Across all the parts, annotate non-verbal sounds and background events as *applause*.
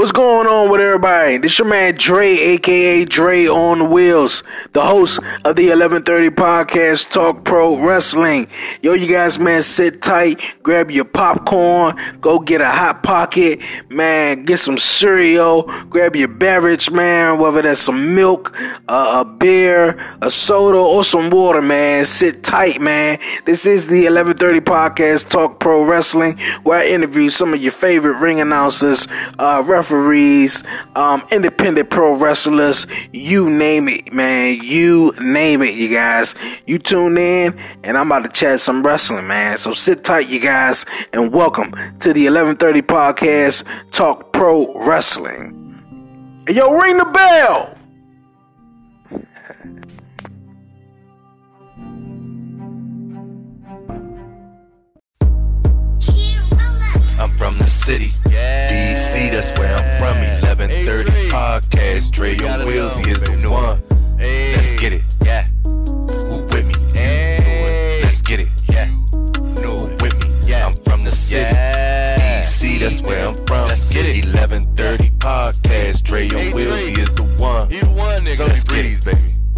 What's going on with everybody? This your man Dre, aka Dre on Wheels, the host of the 1130 podcast Talk Pro Wrestling. Yo, you guys, man, sit tight, grab your popcorn, go get a hot pocket, man, get some cereal, grab your beverage, man, whether that's some milk, uh, a beer, a soda, or some water, man. Sit tight, man. This is the 1130 podcast Talk Pro Wrestling, where I interview some of your favorite ring announcers, uh, um, independent pro wrestlers, you name it, man. You name it, you guys. You tune in, and I'm about to chat some wrestling, man. So sit tight, you guys, and welcome to the 1130 podcast, Talk Pro Wrestling. Yo, ring the bell. City. DC, that's where I'm from. 1130 podcast. Dre on wheels, he is the one. Let's get it. Yeah. Who with me? Let's get it. Yeah. No with me. Yeah. I'm from the city. DC, that's where I'm from. Let's get it. 1130 podcast. Dre on wheels, he is the one. He the one, nigga. So let's get it, baby.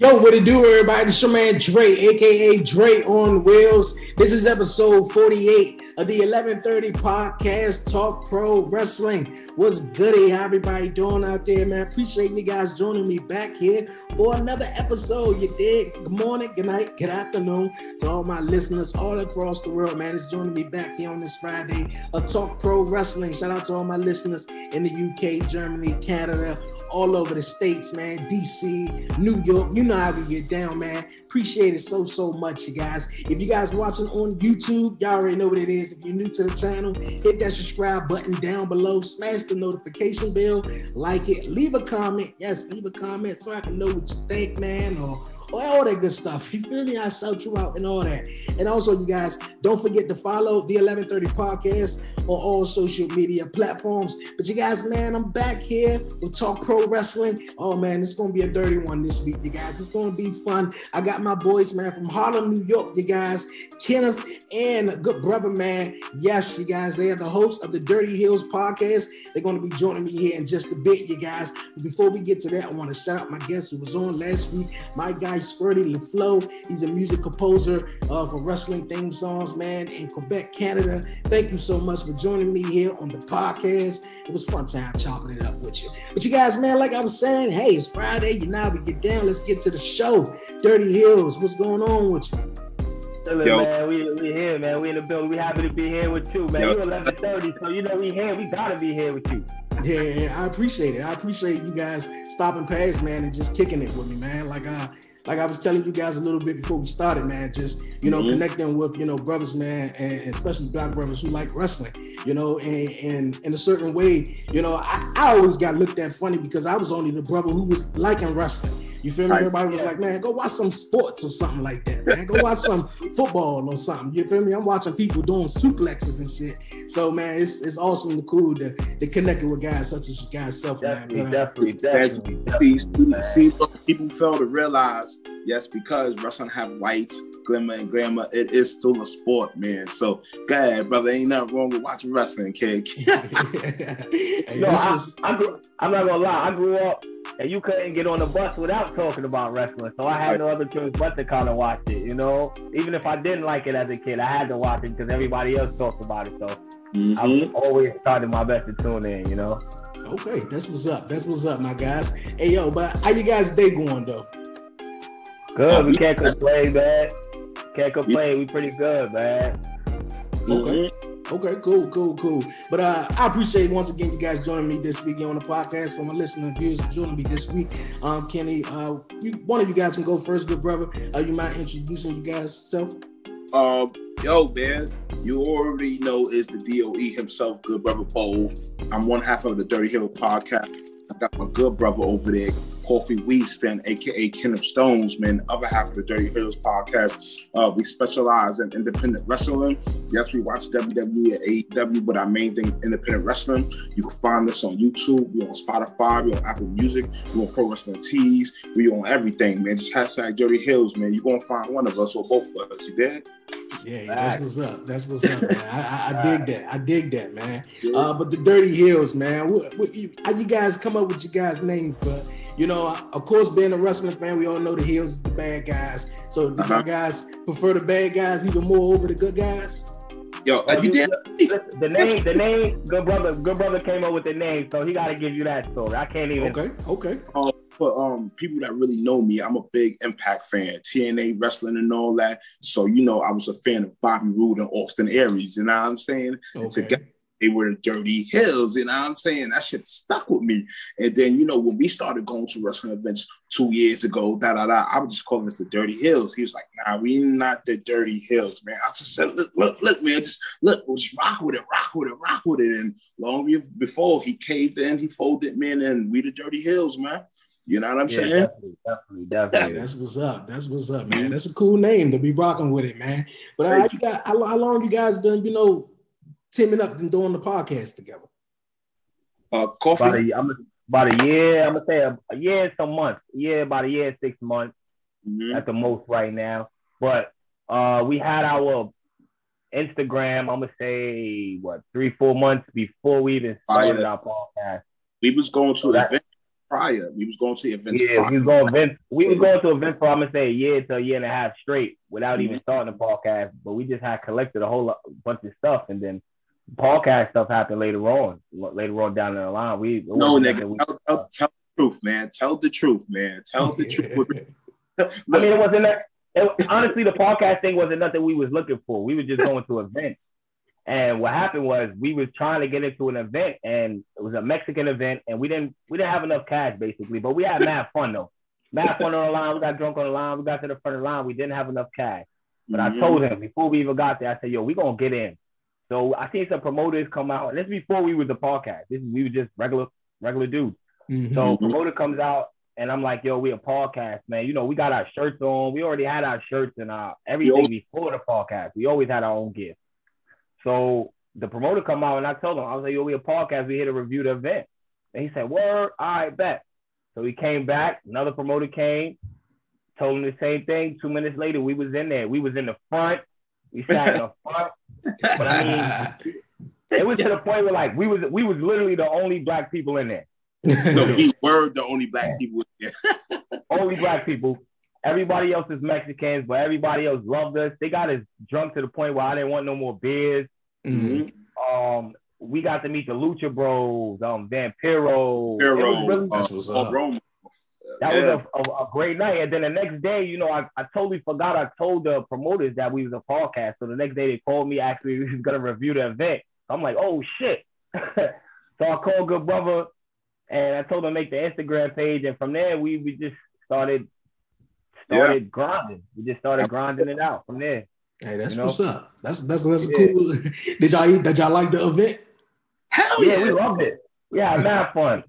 Yo, what it do, everybody? It's your man Dre, aka Dre on Wheels. This is episode 48 of the 1130 podcast Talk Pro Wrestling. What's goody? How everybody doing out there, man? Appreciate you guys joining me back here for another episode. You did. Good morning, good night, good afternoon to all my listeners all across the world, man. It's joining me back here on this Friday of Talk Pro Wrestling. Shout out to all my listeners in the UK, Germany, Canada, all over the states, man. DC, New York. You know how we get down, man. Appreciate it so, so much, you guys. If you guys watching on YouTube, y'all already know what it is. If you're new to the channel, hit that subscribe button down below, smash the notification bell, like it, leave a comment. Yes, leave a comment so I can know what you think, man, or or all that good stuff. *laughs* You feel me? I shout you out and all that. And also, you guys, don't forget to follow the 1130 podcast on all social media platforms. But you guys, man, I'm back here with Talk Pro Wrestling. Oh man, it's gonna be a dirty one this week, you guys. It's gonna be fun. I got my boys, man, from Harlem, New York, you guys, Kenneth and good brother, man. Yes, you guys, they are the hosts of the Dirty Heelz podcast. They're gonna be joining me here in just a bit, you guys. But before we get to that, I want to shout out my guest who was on last week, my guy Squirty LaFlow. He's a music composer uh, for wrestling theme songs, man, in Quebec, Canada. Thank you so much for joining me here on the podcast. It was fun time chopping it up with you. But you guys, man, like I was saying, hey, it's Friday. You know we get down. Let's get to the show. Dirty Heelz, what's going on with you? Chilling, Yo. man. We, we here, man. We in the building. We happy to be here with you, man. Yo. You 11:30, so you know we here. We gotta be here with you. Yeah, yeah, I appreciate it. I appreciate you guys stopping past, man, and just kicking it with me, man. Like I like I was telling you guys a little bit before we started, man. Just you know, Mhm. connecting with you know brothers, man, and and especially black brothers who like wrestling, you know, and, and in a certain way, you know, I, I always got looked at funny because I was only the brother who was liking wrestling. You feel me? Right. Everybody was Yeah. like, man, go watch some sports or something like that, man. Go watch some *laughs* football or something. You feel me? I'm watching people doing suplexes and shit. So man, it's it's awesome and cool to, to connect with guys such as you guys self, man. Definitely, But, definitely, definitely, definitely. See, see, see what people fail to realize, yes, because wrestling have lights, glimmer, and glamour, it is still a sport, man. So, go ahead, brother. Ain't nothing wrong with watching wrestling, kid. *laughs* *laughs* hey, No, I, was- I grew, I'm not gonna lie. I grew up and you couldn't get on the bus without talking about wrestling, so I had no other choice but to kind of watch it. You know, even if I didn't like it as a kid, I had to watch it because everybody else talked about it. So I Mhm. always started my best to tune in. You know. okay, that's what's up. That's what's up, my guys. Hey yo, but how you guys day going though? Good. We can't complain, man. Can't complain. We pretty good, man. Okay. Okay, cool, cool, cool. But uh, I appreciate once again you guys joining me this week on the podcast. For my listening viewers joining me this week, um, Kenny, uh, you, one of you guys can go first, good brother. Uh, you mind introducing you guys self? Um, yo, man, you already know is the DOE himself, good brother Bove. I'm one half of the Dirty Heel podcast. I got my good brother over there, Coffee Weaston, aka Kenneth Stones, man, other half of the Dirty Heelz podcast. Uh, we specialize in independent wrestling. Yes, we watch WWE and AEW, but our main thing, independent wrestling. You can find us on YouTube, we're on Spotify, we're on Apple Music, we're on Pro Wrestling Tees, we're on everything, man. Just hashtag Dirty Heelz, man. You're gonna find one of us or both of us. You did? Yeah, that's what's up. That's what's up, man. I, I, I dig that. I dig that, man. Uh, but the Dirty Heelz, man. What, what, you, how you guys come up with your guys' names? But you know, of course, being a wrestling fan, we all know the heels is the bad guys. So, do uh-huh. you guys prefer the bad guys even more over the good guys? Yo, uh, you did the name. The name. Good brother. Good brother came up with the name, so he got to give you that story. I can't even. Okay. Okay. Um, for um people that really know me, I'm a big Impact fan, TNA wrestling and all that. So you know, I was a fan of Bobby Roode and Austin Aries. You know what I'm saying? Okay. And together they were the dirty heels, you know what I'm saying? That shit stuck with me. And then, you know, when we started going to wrestling events two years ago, da da da, I would just call this the dirty heels. He was like, nah, we not the dirty heels, man. I just said, look, look, look, man, just look, we'll just rock with it, rock with it, rock with it. And long before he caved in, he folded, man, and we the dirty heels, man. You know what I'm yeah, saying? Definitely, definitely, definitely. that's what's up. That's what's up, man. Mm-hmm. That's a cool name to be rocking with it, man. But how you got how, how long you guys done, you know, teaming up and doing the podcast together? Uh, coffee. About a, I'm a, about a year. I'm gonna say a, a year, some months. Yeah, about a year, six months mm-hmm. at the most right now. But uh, we had our Instagram. I'm gonna say what three, four months before we even started our podcast. We was going to so event prior. We was going to events. Yeah, prior. we was going events. We was going to events for I'm gonna say a year to a year and a half straight without mm-hmm. even starting the podcast. But we just had collected a whole bunch of stuff, and then podcast stuff happened later on. Later on down in the line, we no nigga. We, tell, tell, tell, the truth, man. Tell the truth, man. Tell the truth. *laughs* I mean, it wasn't that. It, honestly, the podcast thing wasn't nothing we was looking for. We were just going to events. And what happened was we was trying to get into an event and it was a Mexican event and we didn't we didn't have enough cash basically, but we had mad fun though. Mad fun on the line. We got drunk on the line. We got to the front of the line. We didn't have enough cash. But mm-hmm. I told him before we even got there, I said, yo, we gonna get in. So I seen some promoters come out. This is before we was the podcast. This is we were just regular regular dudes. Mm-hmm. So promoter comes out and I'm like, yo, we a podcast, man. You know, we got our shirts on. We already had our shirts and our everything before the podcast. We always had our own gift. So the promoter come out and I told him, I was like, yo, we a podcast. We here to review the event. And he said, word, all right, bet. So he came back. Another promoter came, told him the same thing. Two minutes later, we was in there. We was in the front. We sat in the *laughs* front. But I mean, it was to the point where like we was we was literally the only black people in there. no, we *laughs* were the only black people in there. *laughs* only black people. Everybody else is Mexicans, but everybody else loved us. They got us drunk to the point where I didn't want no more beers. Mm-hmm. Um, we got to meet the Lucha Bros, um, Vampiro. Vampiro. Really, That's what's up. That yeah. was a, a, a, great night. And then the next day, you know, I, I totally forgot. I told the promoters that we was a podcast. So the next day they called me, actually, we was gonna review the event. So I'm like, oh shit. *laughs* so I called good brother and I told him to make the Instagram page. And from there we, we just started started yeah. grinding. We just started grinding it out from there. Hey, that's you know? what's up. That's that's that's yeah. cool. *laughs* Did y'all eat did y'all like the event? Hell yeah, yeah we loved it. Yeah, mad fun.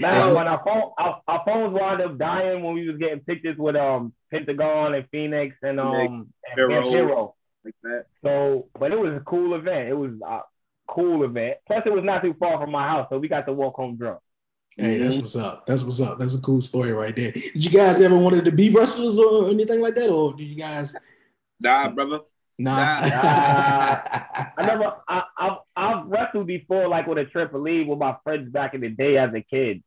Now, when our phone our, our, phones wound up dying when we was getting pictures with um Pentagon and Phoenix and um and Hero. Like that. So, but it was a cool event. It was a cool event. Plus, it was not too far from my house, so we got to walk home drunk. Hey, that's what's up. That's what's up. That's a cool story right there. Did you guys ever wanted to be wrestlers or anything like that, or did you guys? Nah, brother. Nah. nah. *laughs* *laughs* I never. I, I've, I've wrestled before, like with a triple trampoline with my friends back in the day as a kid.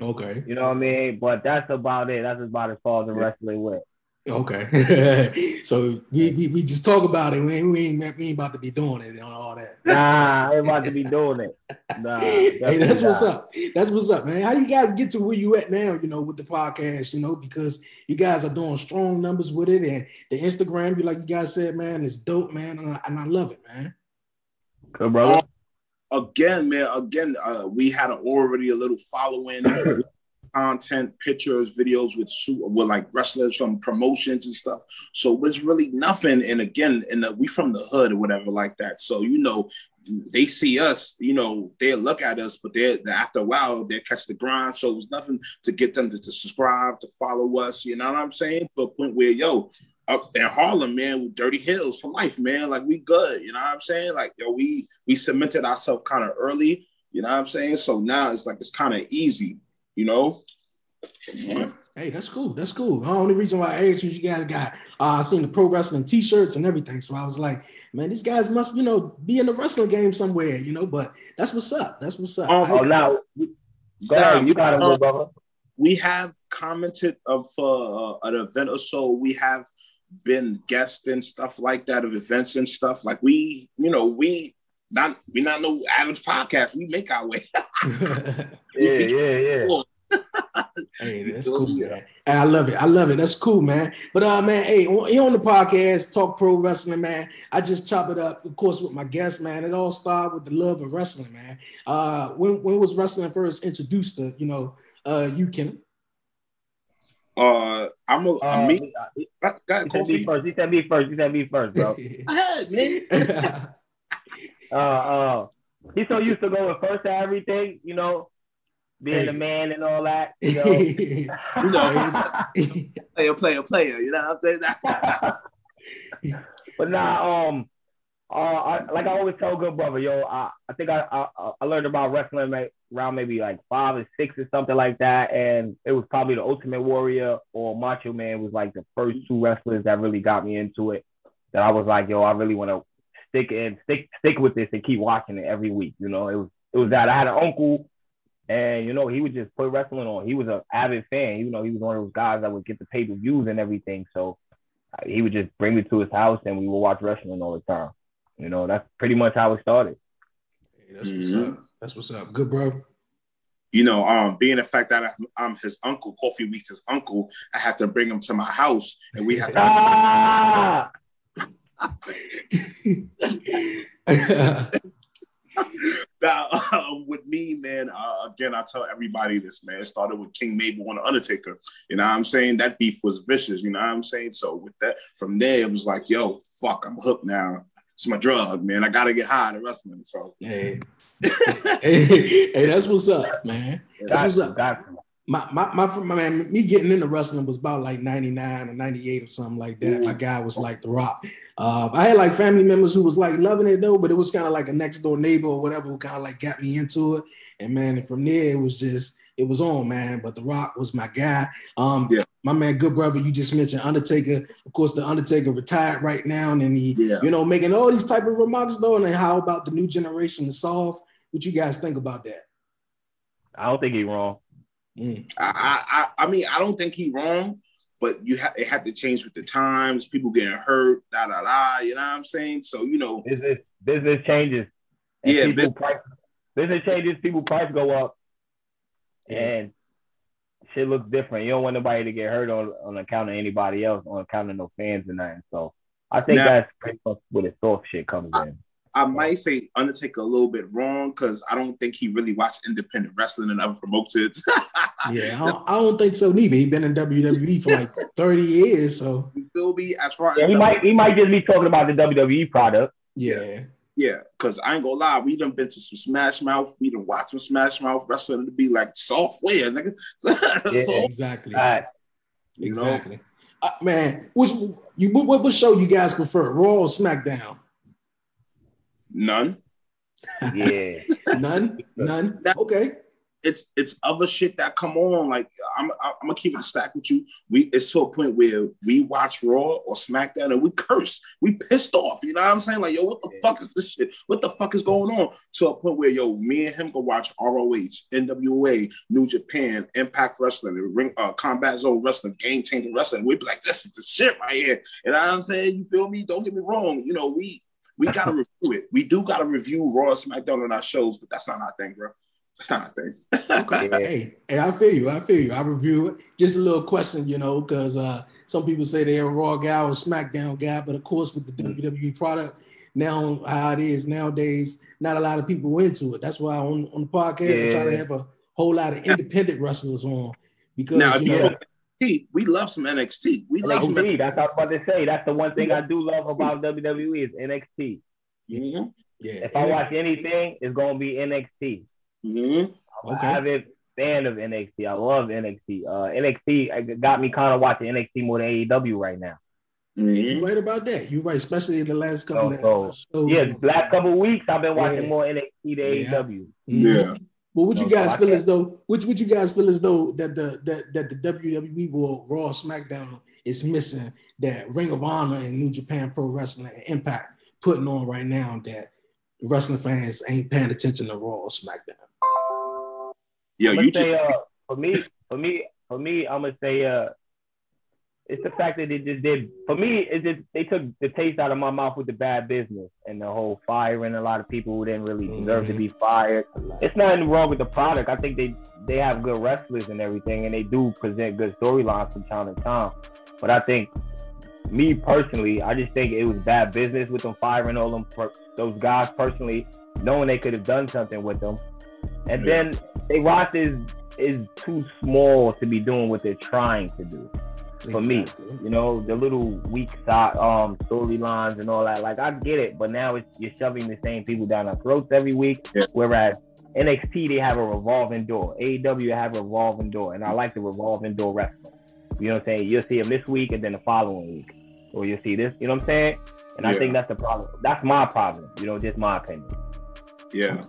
Okay. You know what I mean? But that's about it. That's about as far as the wrestling went. Okay. *laughs* so we, we, we just talk about it. We ain't, we, ain't, we ain't about to be doing it and all that. Nah, I ain't about to be doing it. Nah. *laughs* Hey, that's what's up. That's what's up, man. How you guys get to where you at now, you know, with the podcast, you know, because you guys are doing strong numbers with it and the Instagram, you like you guys said, man, it's dope, man. And I, and I love it, man. Good brother. again, man, again, uh, we had already a little following *laughs* content, pictures, videos with with like wrestlers from promotions and stuff. So it's really nothing. And again, and we from the hood or whatever like that. So you know, they see us, you know, they look at us, but they after a while they catch the grind. So it was nothing to get them to, to, subscribe, to follow us. You know what I'm saying? To a point where yo, up in Harlem, man, with Dirty Heelz for life, man. Like we good. You know what I'm saying? Like yo, we we cemented ourselves kind of early. You know what I'm saying? So now it's like it's kind of easy. You know. Hey, that's cool. That's cool. The only reason why I asked you, you guys got uh, I seen the pro wrestling T-shirts and everything, so I was like, man, these guys must, you know, be in the wrestling game somewhere, you know. But that's what's up. That's what's up. Oh, I, now, go ahead. You got it, uh, brother. We have commented of uh, an event or so. We have been guests and stuff like that of events and stuff. Like we, you know, we not we not no average podcast. We make our way. *laughs* *laughs* yeah, yeah, yeah *laughs* hey, that's cool, man. Hey, I love it. I love it. That's cool, man. But uh, man, hey, you on the podcast, talk pro wrestling, man. I just chop it up, of course, with my guests, man. It all started with the love of wrestling, man. Uh, when when was wrestling first introduced to you know uh you can? Uh, I'm a, uh, me. He, he, said me first. He said me first. He said me first, bro. ahead, man. Uh, uh, he's so used to going first to everything, you know being hey. a man and all that. You know, *laughs* you know *laughs* player, player, player. You know what I'm saying? *laughs* but now, um, uh, I, like I always tell good brother, yo, I, I think I, I, I learned about wrestling like, around maybe like five or six or something like that, and it was probably the Ultimate Warrior or Macho Man was like the first two wrestlers that really got me into it. That I was like, yo, I really want to stick and stick stick with this and keep watching it every week. You know, it was it was that I had an uncle and you know, he would just put wrestling on. He was an avid fan. You know, he was one of those guys that would get the pay per views and everything. So uh, he would just bring me to his house, and we would watch wrestling all the time. You know, that's pretty much how it started. Hey, that's what's mm-hmm. up. That's what's up. Good, bro. You know, um, being the fact that I'm his uncle, Kofi Weeks' his uncle, I had to bring him to my house, and we had to. Ah! *laughs* now, um, with me, man, uh, again, I tell everybody this, man. It started with King Mabel and the Undertaker. You know what I'm saying? That beef was vicious. You know what I'm saying? So with that, from there, it was like, yo, fuck, I'm hooked now. It's my drug, man. I gotta get high to wrestling. So hey, hey, hey, that's what's up, man. That's what's up. My, my, my, my man, me getting into wrestling was about like 99 or 98 or something like that. My guy was like The Rock. Uh, I had like family members who was like loving it though, but it was kind of like a next door neighbor or whatever who kind of like got me into it. And man, and from there it was just it was on, man. But The Rock was my guy. Um, yeah. my man, good brother. You just mentioned Undertaker. Of course, the Undertaker retired right now, and he, yeah. you know, making all these type of remarks though. And how about the new generation to solve? What you guys think about that? I don't think he's wrong. Mm. I, I, I mean, I don't think he's wrong but you have it had to change with the times, people getting hurt, da da da. You know what I'm saying? So you know, business business changes. Yeah, business, price, business changes. People price go up, and shit looks different. You don't want nobody to get hurt on on account of anybody else, on account of no fans and nothing. So I think now, that's pretty much where the soft shit comes in. I might say Undertaker a little bit wrong because I don't think he really watched independent wrestling and other promoted. *laughs* yeah, I don't, I don't, think so neither. He's been in WWE for like *laughs* 30 years. So you feel me? As far yeah, as he might he might just be talking about the WWE product. Yeah. Yeah, because I ain't gonna lie, we done been to some Smash Mouth, we done watched some Smash Mouth wrestling to be like software, nigga. *laughs* yeah, so, exactly. Right. You exactly. Uh, man, which you what, what show you guys prefer, Raw or SmackDown? None. Yeah. *laughs* None. None. That, okay it's it's other shit that come on. Like I'm I'm gonna keep it a stack with you. We it's to a point where we watch Raw or SmackDown and we curse. We pissed off. You know what I'm saying? Like yo, what the fuck is this shit? What the fuck is going on? To a point where yo, me and him go watch ROH, NWA, New Japan, Impact Wrestling, Ring, uh, Combat Zone Wrestling, Game Changer Wrestling. We be like, this is the shit right here. You know what I'm saying? You feel me? Don't get me wrong. You know we we gotta review it. We do gotta review Raw SmackDown on our shows, but that's not our thing, bro. That's not a thing. okay. *laughs* Hey, hey, I feel you. I feel you. I review it. Just a little question, you know, because uh, some people say they're a Raw guy or SmackDown guy, but of course, with the WWE product now, how it is nowadays, not a lot of people into it. That's why on, on the podcast, yeah. I try to have a whole lot of independent wrestlers on Because now, you know, NXT, we love some NXT. We love some NXT. That's what I was about to say. That's the one thing I do love about WWE is NXT. Mhm. yeah. If I watch anything, it's gonna be NXT. Mhm. I'm Okay. an avid fan of NXT. I love NXT. Uh, NXT uh, got me kind of watching NXT more than AEW right now. Mhm. You're right about that. You're right, especially in the last couple So- of shows. Yeah, last couple of weeks I've been watching Yeah. more NXT than Yeah. AEW. Mhm. Yeah. But what you No, so guys I feel as though which would you guys feel as though that the that, that the WWE will Raw SmackDown is missing that Ring of Honor and New Japan Pro Wrestling and Impact putting on right now that wrestling fans ain't paying attention to Raw or SmackDown. Yo, I'm you gonna just say, uh, for me, for me, for me, I'm gonna say, uh, it's the fact that they just did. For me, it's just they took the taste out of my mouth with the bad business and the whole firing a lot of people who didn't really deserve to be mm-hmm. fired. It's nothing wrong with the product. I think they they have good wrestlers and everything, and they do present good storylines from time to time. But I think, me personally, I just think it was bad business with them firing all them per- those guys personally, knowing they could have done something with them, and Yeah. then they roster is is too small to be doing what they're trying to do. For me, you know, the little weak side um storylines and all that. Like I get it, but now it's you're shoving the same people down our throats every week. Yeah. Whereas NXT they have a revolving door. AEW have a revolving door, and I like the revolving door wrestling. You know what I'm saying? You'll see them this week and then the following week, or you'll see this. You know what I'm saying? And I think that's the problem. That's my problem. You know, just my opinion. yeah,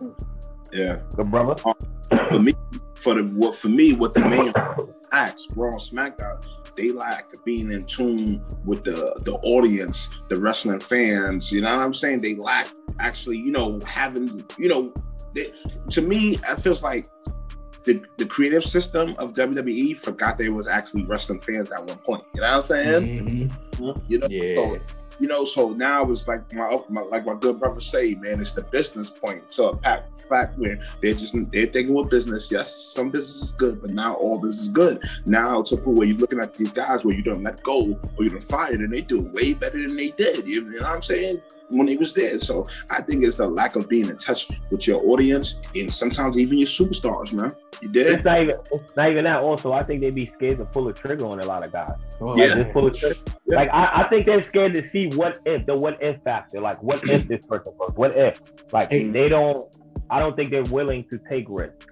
yeah. Good brother. For me, for the what for me, what the main *coughs* acts Raw SmackDown, they lack being in tune with the the audience, the wrestling fans. You know what I'm saying? They lack actually, you know, having, you know, they, to me, it feels like the, the creative system of WWE forgot there was actually wrestling fans at one point. You know what I'm saying? Mhm. You know, Yeah. so, you know, so now it's like my, my like my good brother say, man, it's the business point to a fact, fact where they're just they're thinking with business. Yes, some business is good, but now all business is good. Now to where you're looking at these guys where you don't let go or you don't fire, and they do way better than they did. You know what I'm saying? When they was there. So I think it's the lack of being in touch with your audience and sometimes even your superstars, man. You did? It's not even it's not even that. Also, I think they'd be scared to pull a trigger on a lot of guys. Oh, Yeah. Like, just pull a trigger. Yeah. Like I, I think they're scared to see what if the what if factor. Like what if this person goes? What if? Like Hey. they don't. I don't think they're willing to take risks.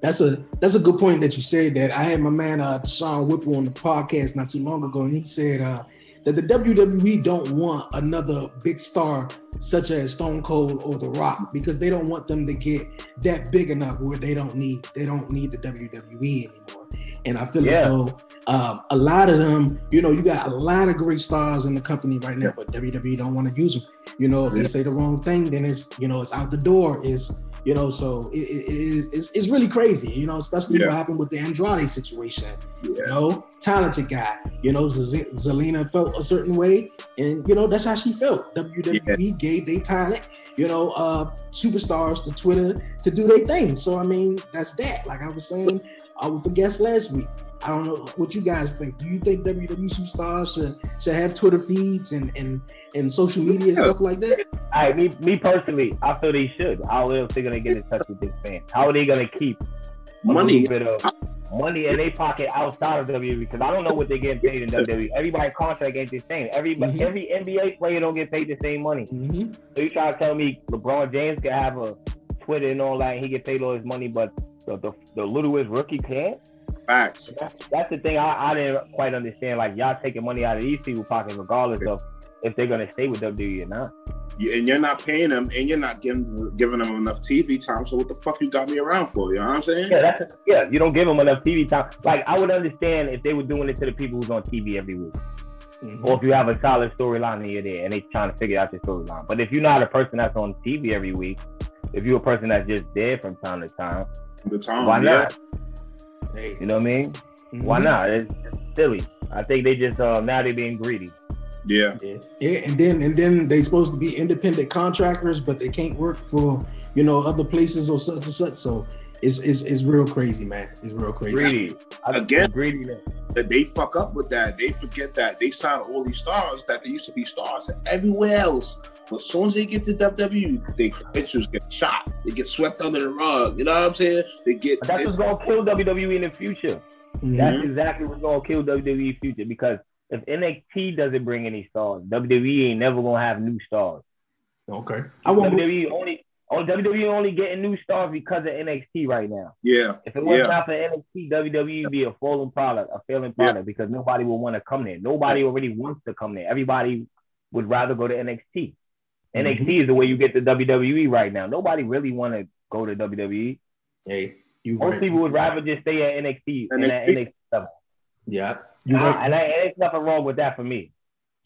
That's a that's a good point that you said that. I had my man uh Sean Whipple on the podcast not too long ago, and he said uh that the WWE don't want another big star such as Stone Cold or The Rock because they don't want them to get that big enough where they don't need they don't need the WWE anymore. And I feel Yeah. as though um, a lot of them, you know, you got a lot of great stars in the company right now, but WWE don't want to use them. You know, if they say the wrong thing, then it's you know it's out the door. Is you know, so it, it, it is it's, it's really crazy. You know, especially Yeah. what happened with the Andrade situation. You know, talented guy. You know, Z- Zelina felt a certain way, and you know that's how she felt. WWE gave they talent, you know, uh superstars to Twitter to do their thing. So I mean, that's that. Like I was saying, I was a guest last week. I don't know what you guys think. Do you think WWE superstars should should have Twitter feeds and and and social media and stuff like that? All right, me me personally, I feel they should. How else they gonna get in touch with their fans? How are they gonna keep Money. bit of money in their pocket outside of WWE? Because I don't know what they're getting paid in WWE. Everybody's contract ain't the same. Every Mhm. every NBA player don't get paid the same money. Mm-hmm. So you try to tell me LeBron James can have a Twitter and all that, and he get paid all his money, but the the, the littlest rookie can't? Facts. That's, that's the thing I, I didn't quite understand. Like y'all taking money out of these people's pockets regardless of if they're gonna stay with WWE or not. You- and you're not paying them, and you're not giving giving them enough TV time. So what the fuck you got me around for? You know what I'm saying? Yeah, that's yeah. You don't give them enough TV time. Like I would understand if they were doing it to the people who's on TV every week, Mm-hmm. or if you have a solid storyline and you're there and they trying to figure out your storyline. But if you're not a person that's on TV every week, if you're a person that's just there from time to time, The time. why yeah. not? Hey, You know what I mean? mhm. Why not? It's, it's silly. I think they just uh, now they're being greedy. Yeah. Yeah. yeah, and then and then they supposed to be independent contractors, but they can't work for you know other places or such and such. So it's it's, it's real crazy, man. It's real crazy. Greedy. I, Again. greediness. That they fuck up with that. They forget that they sign all these stars that they used to be stars everywhere else. But as soon as they get to WWE, they credentials get shot. They get swept under the rug. You know what I'm saying? They get But that's this. what's gonna kill WWE in the future. Mm-hmm. That's exactly what's gonna kill WWE future because if NXT doesn't bring any stars, WWE ain't never gonna have new stars. Okay. I want WWE only Oh, WWE only getting new stars because of NXT right now. Yeah. If it wasn't yeah. for NXT, WWE would be a falling product, a failing product, yeah. because nobody will want to come there. Nobody already wants to come there. Everybody would rather go to NXT. Mm-hmm. NXT is the way you get to WWE right now. Nobody really want to go to WWE. Hey, you most right. people would rather just stay at NXT, NXT. and at NXT level. Yeah, you right. and I, there's nothing wrong with that for me.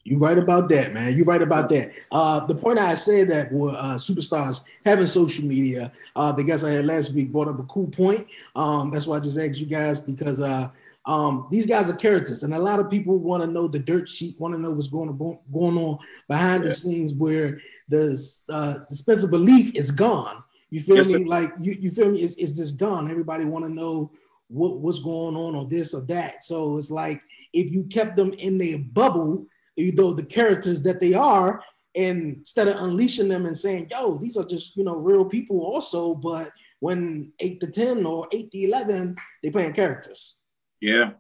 You right about that, man. You right about that. Uh, the point I said that were uh, superstars having social media. Uh, the guest I had last week brought up a cool point. Um, that's why I just asked you guys because uh, um, these guys are characters, and a lot of people want to know the dirt sheet, want to know what's going on going on behind yeah. the scenes where the uh, the sense belief is gone. You feel yes, me? Sir. Like you, you feel me? It's, it's just gone. Everybody want to know what what's going on or this or that. So it's like if you kept them in their bubble you know the characters that they are and instead of unleashing them and saying yo these are just you know real people also but when 8 to 10 or 8 to 11 they playing characters yeah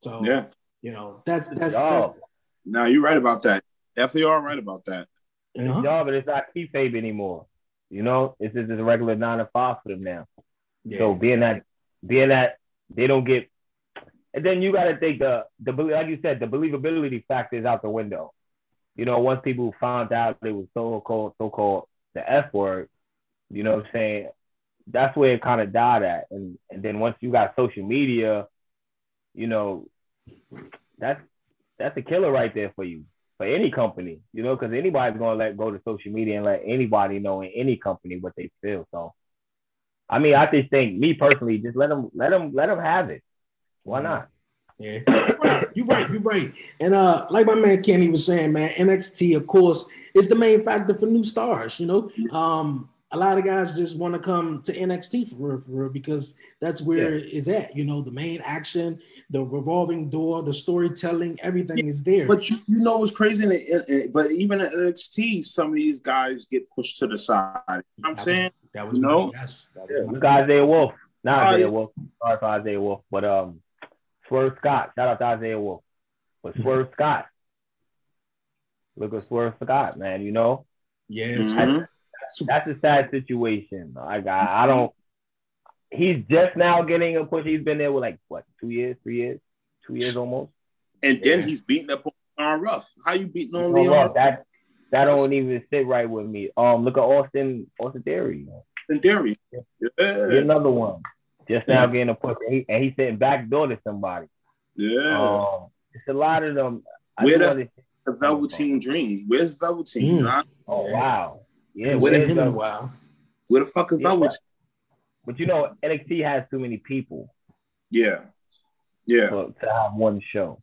so yeah you know that's that's, that's now you're right about that definitely are right about that uh-huh. job but it's not kayfabe anymore you know it's just a regular nine to five for them now yeah. so being that being that they don't get and then you got to think the the like you said the believability factor is out the window. You know, once people found out it was so called so called the F word, you know what I'm saying? That's where it kind of died at. And and then once you got social media, you know, that's that's a killer right there for you for any company, you know, because anybody's gonna let go to social media and let anybody know in any company what they feel. So, I mean, I just think me personally, just let them let them let them have it. Why not? Yeah, you're right. You're right. You're right. And uh, like my man Kenny was saying, man, NXT, of course, is the main factor for new stars. You know, um, a lot of guys just want to come to NXT for real, for real, because that's where yeah. it's at. You know, the main action, the revolving door, the storytelling, everything yeah. is there. But you, you know what's crazy? but even at NXT, some of these guys get pushed to the side. You know what I'm saying? that was no. Yes, that was yeah. Isaiah Wolf, not uh, Isaiah Wolf. Sorry for Isaiah Wolf, but um, Swerve Scott. Shout out to Isaiah Wolf. But. *laughs* Swerve Scott. Look at Swerve Scott, man, you know? Yes. Mm-hmm. That's, that's, a sad situation. Like I, I don't he's just now getting a push. He's been there with like what two years, three years, two years almost. And then he's beating up on Ruff. How you beating on Leon? That that don't even sit right with me. Um, look at Austin Austin Theory. Austin Theory. Yeah. Get another one. Just now getting a push, and, he, and he's sitting back door to somebody. Yeah. Um, it's a lot of them. Where the, the Velveteen Dream? Where's Velveteen? Mm. Oh wow. Yeah. Where's him in a. Where the fuck is yeah, Velveteen? But you know, NXT has too many people. Yeah. Yeah. To, to have one show.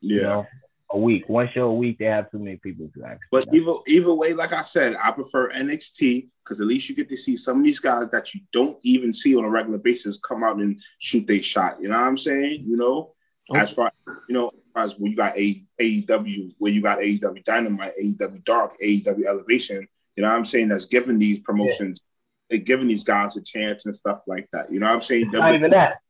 Yeah. You know? a week, one show a week. They have too many people to actually. But either either way, like I said, I prefer NXT because at least you get to see some of these guys that you don't even see on a regular basis come out and shoot their shot. You know what I'm saying? You know, okay. as far you know, as when you got a AEW, where you got AEW Dynamite, AEW Dark, AEW Elevation. You know what I'm saying? That's giving these promotions, yeah. They're giving these guys a chance and stuff like that. You know what I'm saying? Not even that.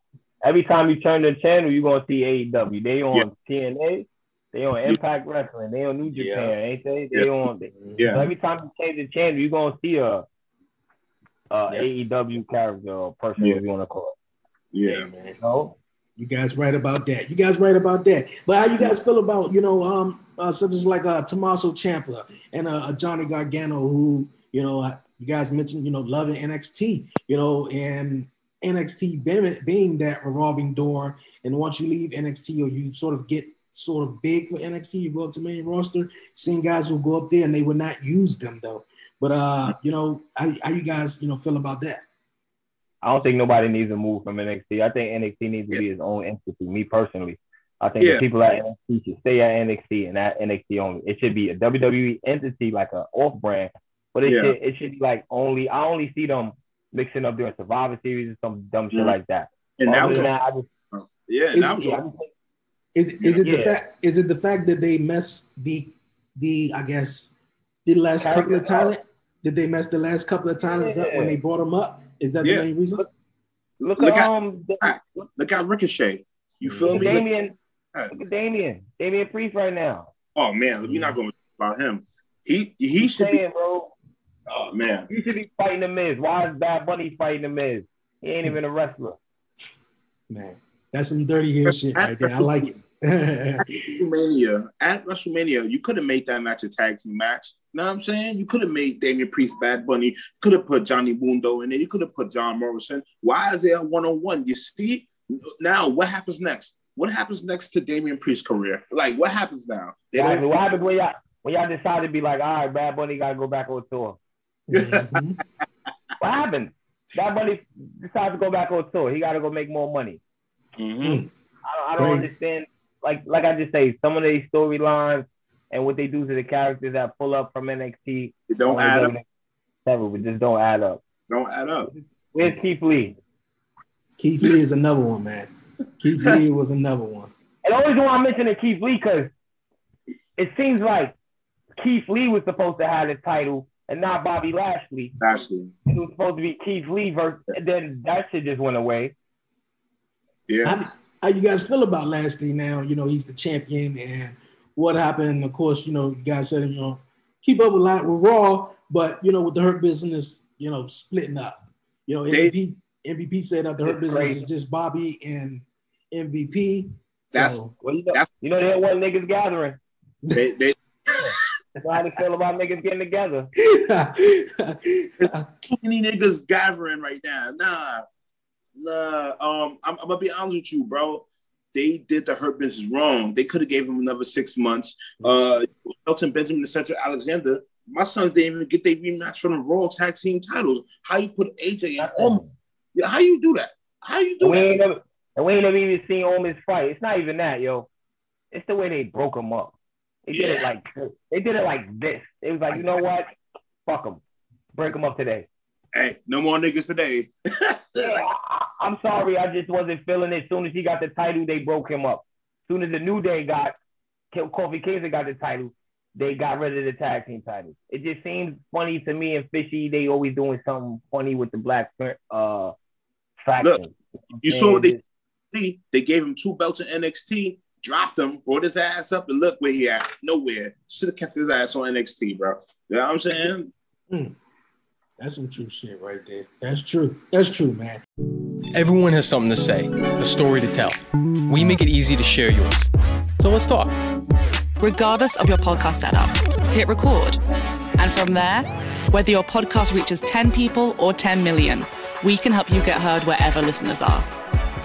Every time you turn the channel, you're gonna see AEW. They on yeah. TNA they on Impact Wrestling. They on New Japan, yeah. ain't they? They yeah. on. yeah. So every time you change the channel, you're gonna see a, a yeah. AEW character or person, yeah. you want to call it. Yeah, man. You, know? you guys right about that. You guys right about that. But how you guys feel about you know um uh, such as like uh, Tommaso Ciampa and uh, Johnny Gargano, who you know uh, you guys mentioned you know loving NXT, you know, and NXT being, being that revolving door, and once you leave NXT or you sort of get sort of big for NXT. You go up to main roster, seeing guys will go up there and they would not use them though. But uh, you know, how, how you guys you know feel about that? I don't think nobody needs to move from NXT. I think NXT needs to yeah. be its own entity. Me personally, I think yeah. the people at NXT should stay at NXT and at NXT only. It should be a WWE entity, like a off brand, but it yeah. should it should be like only. I only see them mixing up during Survivor Series and some dumb shit mm-hmm. like that. And that was, that, I just, yeah, and that was, yeah, is is it yeah. the fact? Is it the fact that they mess the the I guess the last couple of talent? Did they mess the last couple of talents yeah. up when they brought them up? Is that yeah. the main reason? Look, look, look at um, look at Ricochet. You feel me? Damian, look at Damian, Damian Priest right now. Oh man, we're not going to talk about him. He he should saying, be. bro. Oh man, He should be fighting the Miz. Why is Bad Bunny fighting the Miz? He ain't even a wrestler. Man, that's some dirty heel shit right there. I like it. WrestleMania at WrestleMania, you could have made that match a tag team match. You know what I'm saying? You could have made Damian Priest, Bad Bunny. Could have put Johnny Mundo in there. You could have put John Morrison. Why is there a one on one? You see, now what happens next? What happens next to Damian Priest's career? Like, what happens now? They What don't- happened, what happened when y'all when y'all decided to be like, all right, Bad Bunny gotta go back on tour? Mhm. *laughs* What happened? That Bunny decided to go back on tour. He gotta go make more money. Mhm. I don't, I don't understand. Like like I just say, some of these storylines and what they do to the characters that pull up from NXT. It don't add up. Seven, but just don't add up. Don't add up. Where's Keith Lee? Keith Lee is another one, man. Keith Lee *laughs* was another one. And the only reason why I'm mentioning Keith Lee because it seems like Keith Lee was supposed to have the title and not Bobby Lashley. Lashley. It was supposed to be Keith Lee versus, and then that shit just went away. Yeah. How, how you guys feel about Lashley now? You know, he's the champion, and what happened? Of course, you know, you guys said you know keep up with line with Raw, but you know, with the Hurt Business, you know, splitting up. You know, They- MVP MVP said that the Hurt Business crazy. is just Bobby and MVP. That's- So Well, you know, That's- you know they want niggas gathering. They, they, How they feel about niggas getting together. *laughs* too many niggas gathering right now. Nah, nah. Um, I'm, I'm gonna be honest with you, bro. They did the Hurt Business wrong. They could have gave him another six months. Uh, Shelton Benjamin and Cedric Alexander. My sons didn't even get their rematch from the Raw Tag Team titles. How you put AJ in? Oh, yeah, how you do that? How you do And we that? ain't never, and we ain't never even seen Omos fight. It's not even that, yo. It's the way they broke him up. They did it like they did it like this. It was like, you know what? Fuck them. Break them up today. Hey, no more niggas today. Yeah, I, I'm sorry, I just wasn't feeling it. As soon as he got the title, they broke him up. As soon as the New Day got Kofi Kingston got the title, they got rid of the tag team titles. It just seems funny to me and fishy. They always doing something funny with the black uh faction. You saw what they they gave him two belts in NXT, dropped him, brought his ass up, and look where he at. Nowhere. Should have kept his ass on NXT, bro. You know what I'm saying? Hmm. That's some true shit right there. That's true. That's true, man. Everyone has something to say, a story to tell. We make it easy to share yours. So let's talk. regardless of your podcast setup. Hit record. And from there, whether your podcast reaches 10 people or 10 million, we can help you get heard wherever listeners are.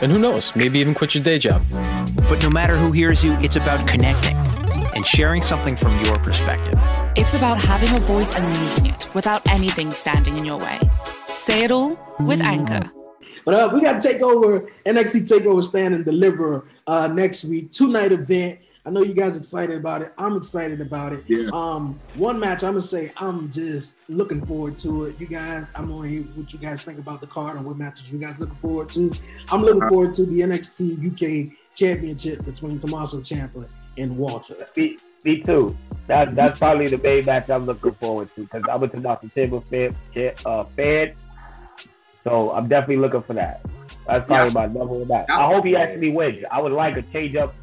And who knows, maybe even quit your day job. But no matter who hears you, it's about connecting and sharing something from your perspective. It's about having a voice and using it without anything standing in your way. Say it all with Anchor. But uh, we got to take over NXT Takeover Stand and Deliver uh, next week, two night event. I know you guys excited about it. I'm excited about it. Yeah. Um, one match I'm gonna say I'm just looking forward to it. You guys, I'm gonna hear what you guys think about the card and what matches you guys looking forward to. I'm looking forward to the NXT UK Championship between Tommaso Ciampa and Walter. Me, me too. That that's probably the main match I'm looking forward to because I went to Dr. Timber Fed, uh, Fed, so I'm definitely looking for that. That's probably Yes. my number one match. I hope he actually wins. I would like a change up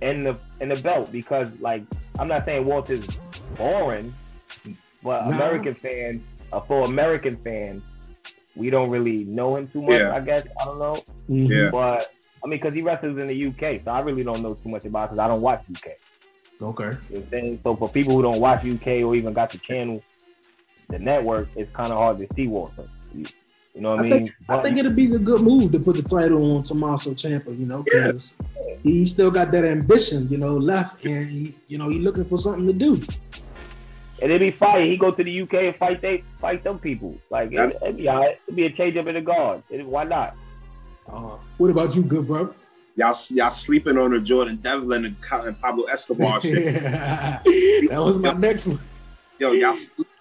in the in the belt because like I'm not saying Walter's boring, but No. American fans, uh, for American fans, we don't really know him too much. Yeah. I guess I don't know, Mhm. Yeah. but I mean because he wrestles in the UK, so I really don't know too much about because I don't watch UK. Okay. You know saying? So for people who don't watch UK or even got the channel, the network, it's kind of hard to see Walter. You, you know what I, mean? think I think it'd be a good move to put the title on Tommaso Ciampa, you know, because he still got that ambition, you know, left, and he, you know, he looking for something to do. and it'd be fire. He go to the UK and fight they fight them people. Like it, it'd be all right. It'd be a change up in the guard. It- why not? Uh, what about you, good bro? Y'all, y'all sleeping on the Jordan Devlin and Pablo Escobar *laughs* shit. that was my next one. Yo, y'all,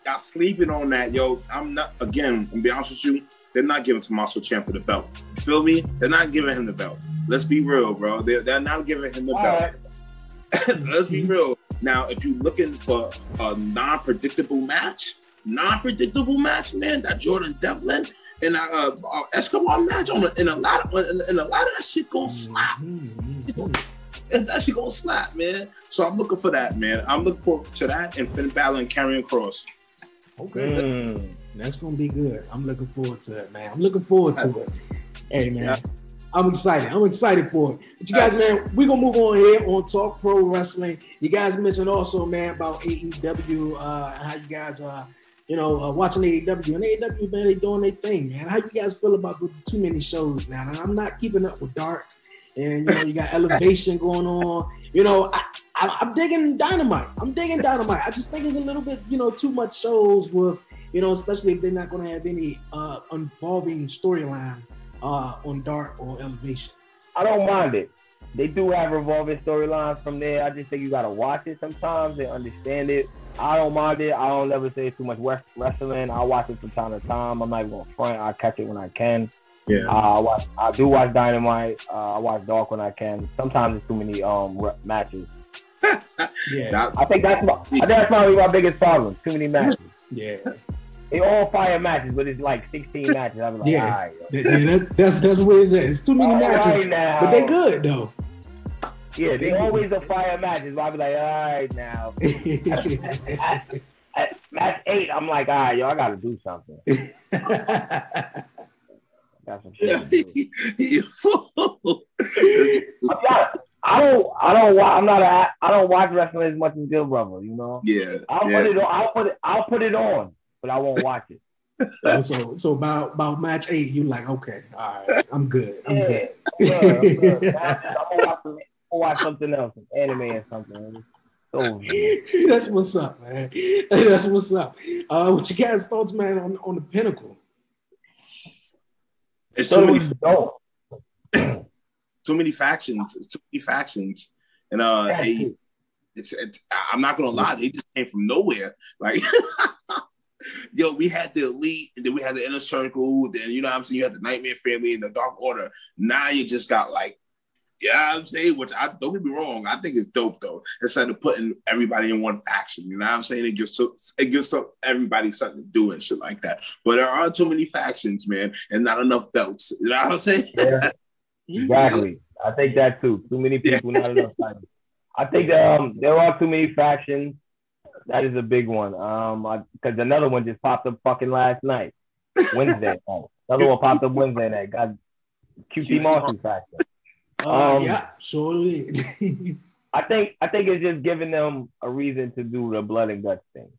y'all sleeping on that. Yo, I'm not, again, I'm gonna be honest with you, they're not giving Tommaso Ciampa the belt. You feel me? They're not giving him the belt. Let's be real, bro. They're, they're not giving him the All belt. right. *laughs* Let's be real. Now, if you're looking for a non-predictable match, non-predictable match, man, that Jordan Devlin and uh, uh Escobar match on a, in a lot of in, in a lot of that shit gonna slap. Mm-hmm. That shit gonna slap, man. So I'm looking for that, man. I'm looking forward to that and Finn Balor and Karrion Kross. Okay, mm. that's gonna be good. I'm looking forward to it, man. I'm looking forward to it. Hey, man. Yeah. I'm excited. I'm excited for it. But you guys, man, we're gonna move on here on Talk Pro Wrestling. You guys mentioned also, man, about AEW, uh, how you guys uh you know, uh, watching AEW and AEW, man, they doing their thing, man. How you guys feel about the too many shows now? And I'm not keeping up with Dark, and you know, you got *laughs* Elevation going on. You know, I, I, am digging Dynamite. I'm digging Dynamite. I just think it's a little bit, you know, too much shows with, you know, especially if they're not going to have any uh, involving storyline uh, on Dark or Elevation. I don't mind it. They do have revolving storylines from there. I just think you got to watch it sometimes and understand it I don't mind it. I don't ever say too much wrestling. I watch it from time to time. I'm not even going front. I catch it when I can. Yeah. Uh, I watch. I do watch Dynamite. Uh, I watch Dark when I can. Sometimes it's too many um matches. *laughs* yeah. I think that's my. I think that's probably my biggest problem. Too many matches. Yeah. They all fire matches, but it's like 16 matches. I'm like, yeah, yeah that, that's that's where it's at. It's too many all matches, right but they good though. Yeah, they always a fire matches. I'll be like, all right now. *laughs* *laughs* at, at, match eight, I'm like, all right, yo, I gotta do something. *laughs* Got some shit. you fool. I don't, I don't, I'm not a, I don't watch wrestling as much as Bill Brother, you know. Yeah. I'll yeah. put it on. I'll put it. I'll put it on, but I won't watch it. so, so, so about about match eight, you like, okay, all right, I'm good. I'm yeah, good. Yeah, I'm, good. I'm gonna watch watch something else, anime or something. So, *laughs* That's what's up, man. That's what's up. Uh, what you guys thoughts, man, on, on the pinnacle? It's too many, *coughs* too many factions. It's too many factions, and uh, they, it's, it's, I'm not gonna lie, they just came from nowhere. Like, *laughs* yo, we had the elite, and then we had the inner circle. Then you know what I'm saying. You had the Nightmare Family and the Dark Order. Now you just got like yeah, I'm saying, which I don't get me wrong, I think it's dope though. Instead of putting everybody in one faction, you know what I'm saying? It gives so, it gives so, everybody something to do and shit like that. But there are too many factions, man, and not enough belts. You know what I'm saying? Yeah, *laughs* exactly. I think that too. Too many people, yeah. not enough factions. I think that, um, there are too many factions. That is a big one. Um, because another one just popped up fucking last night, *laughs* Wednesday. another one popped up Wednesday night. Got QT Marshall faction. Uh, um, yeah, sure. *laughs* I think I think it's just giving them a reason to do the blood and guts thing.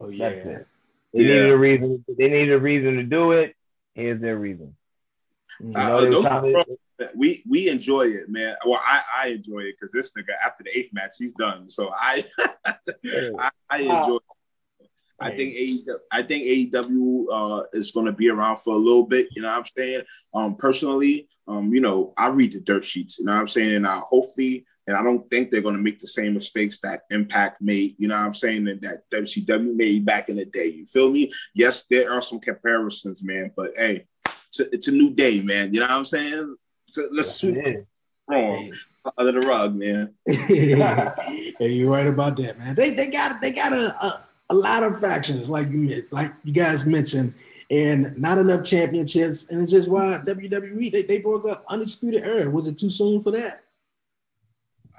Oh yeah. That's it. They yeah. needed a reason. They needed a reason to do it. Here's their reason. Uh, to... we we enjoy it, man. Well, I, I enjoy it because this nigga after the eighth match he's done. So I *laughs* I, I, enjoy. I think AEW, I think AEW uh, is going to be around for a little bit. You know what I'm saying? Um, personally, um, you know, I read the dirt sheets. You know what I'm saying? And uh, hopefully, and I don't think they're going to make the same mistakes that Impact made. You know what I'm saying? And that WCW made back in the day. You feel me? Yes, there are some comparisons, man. But hey, it's a, it's a new day, man. You know what I'm saying? So let's sweep wrong under the rug, man. *laughs* hey, you're right about that, man. They they got they got a, a a lot of factions, like you like you guys mentioned, and not enough championships, and it's just why WWE they, they broke up Undisputed Era. Was it too soon for that?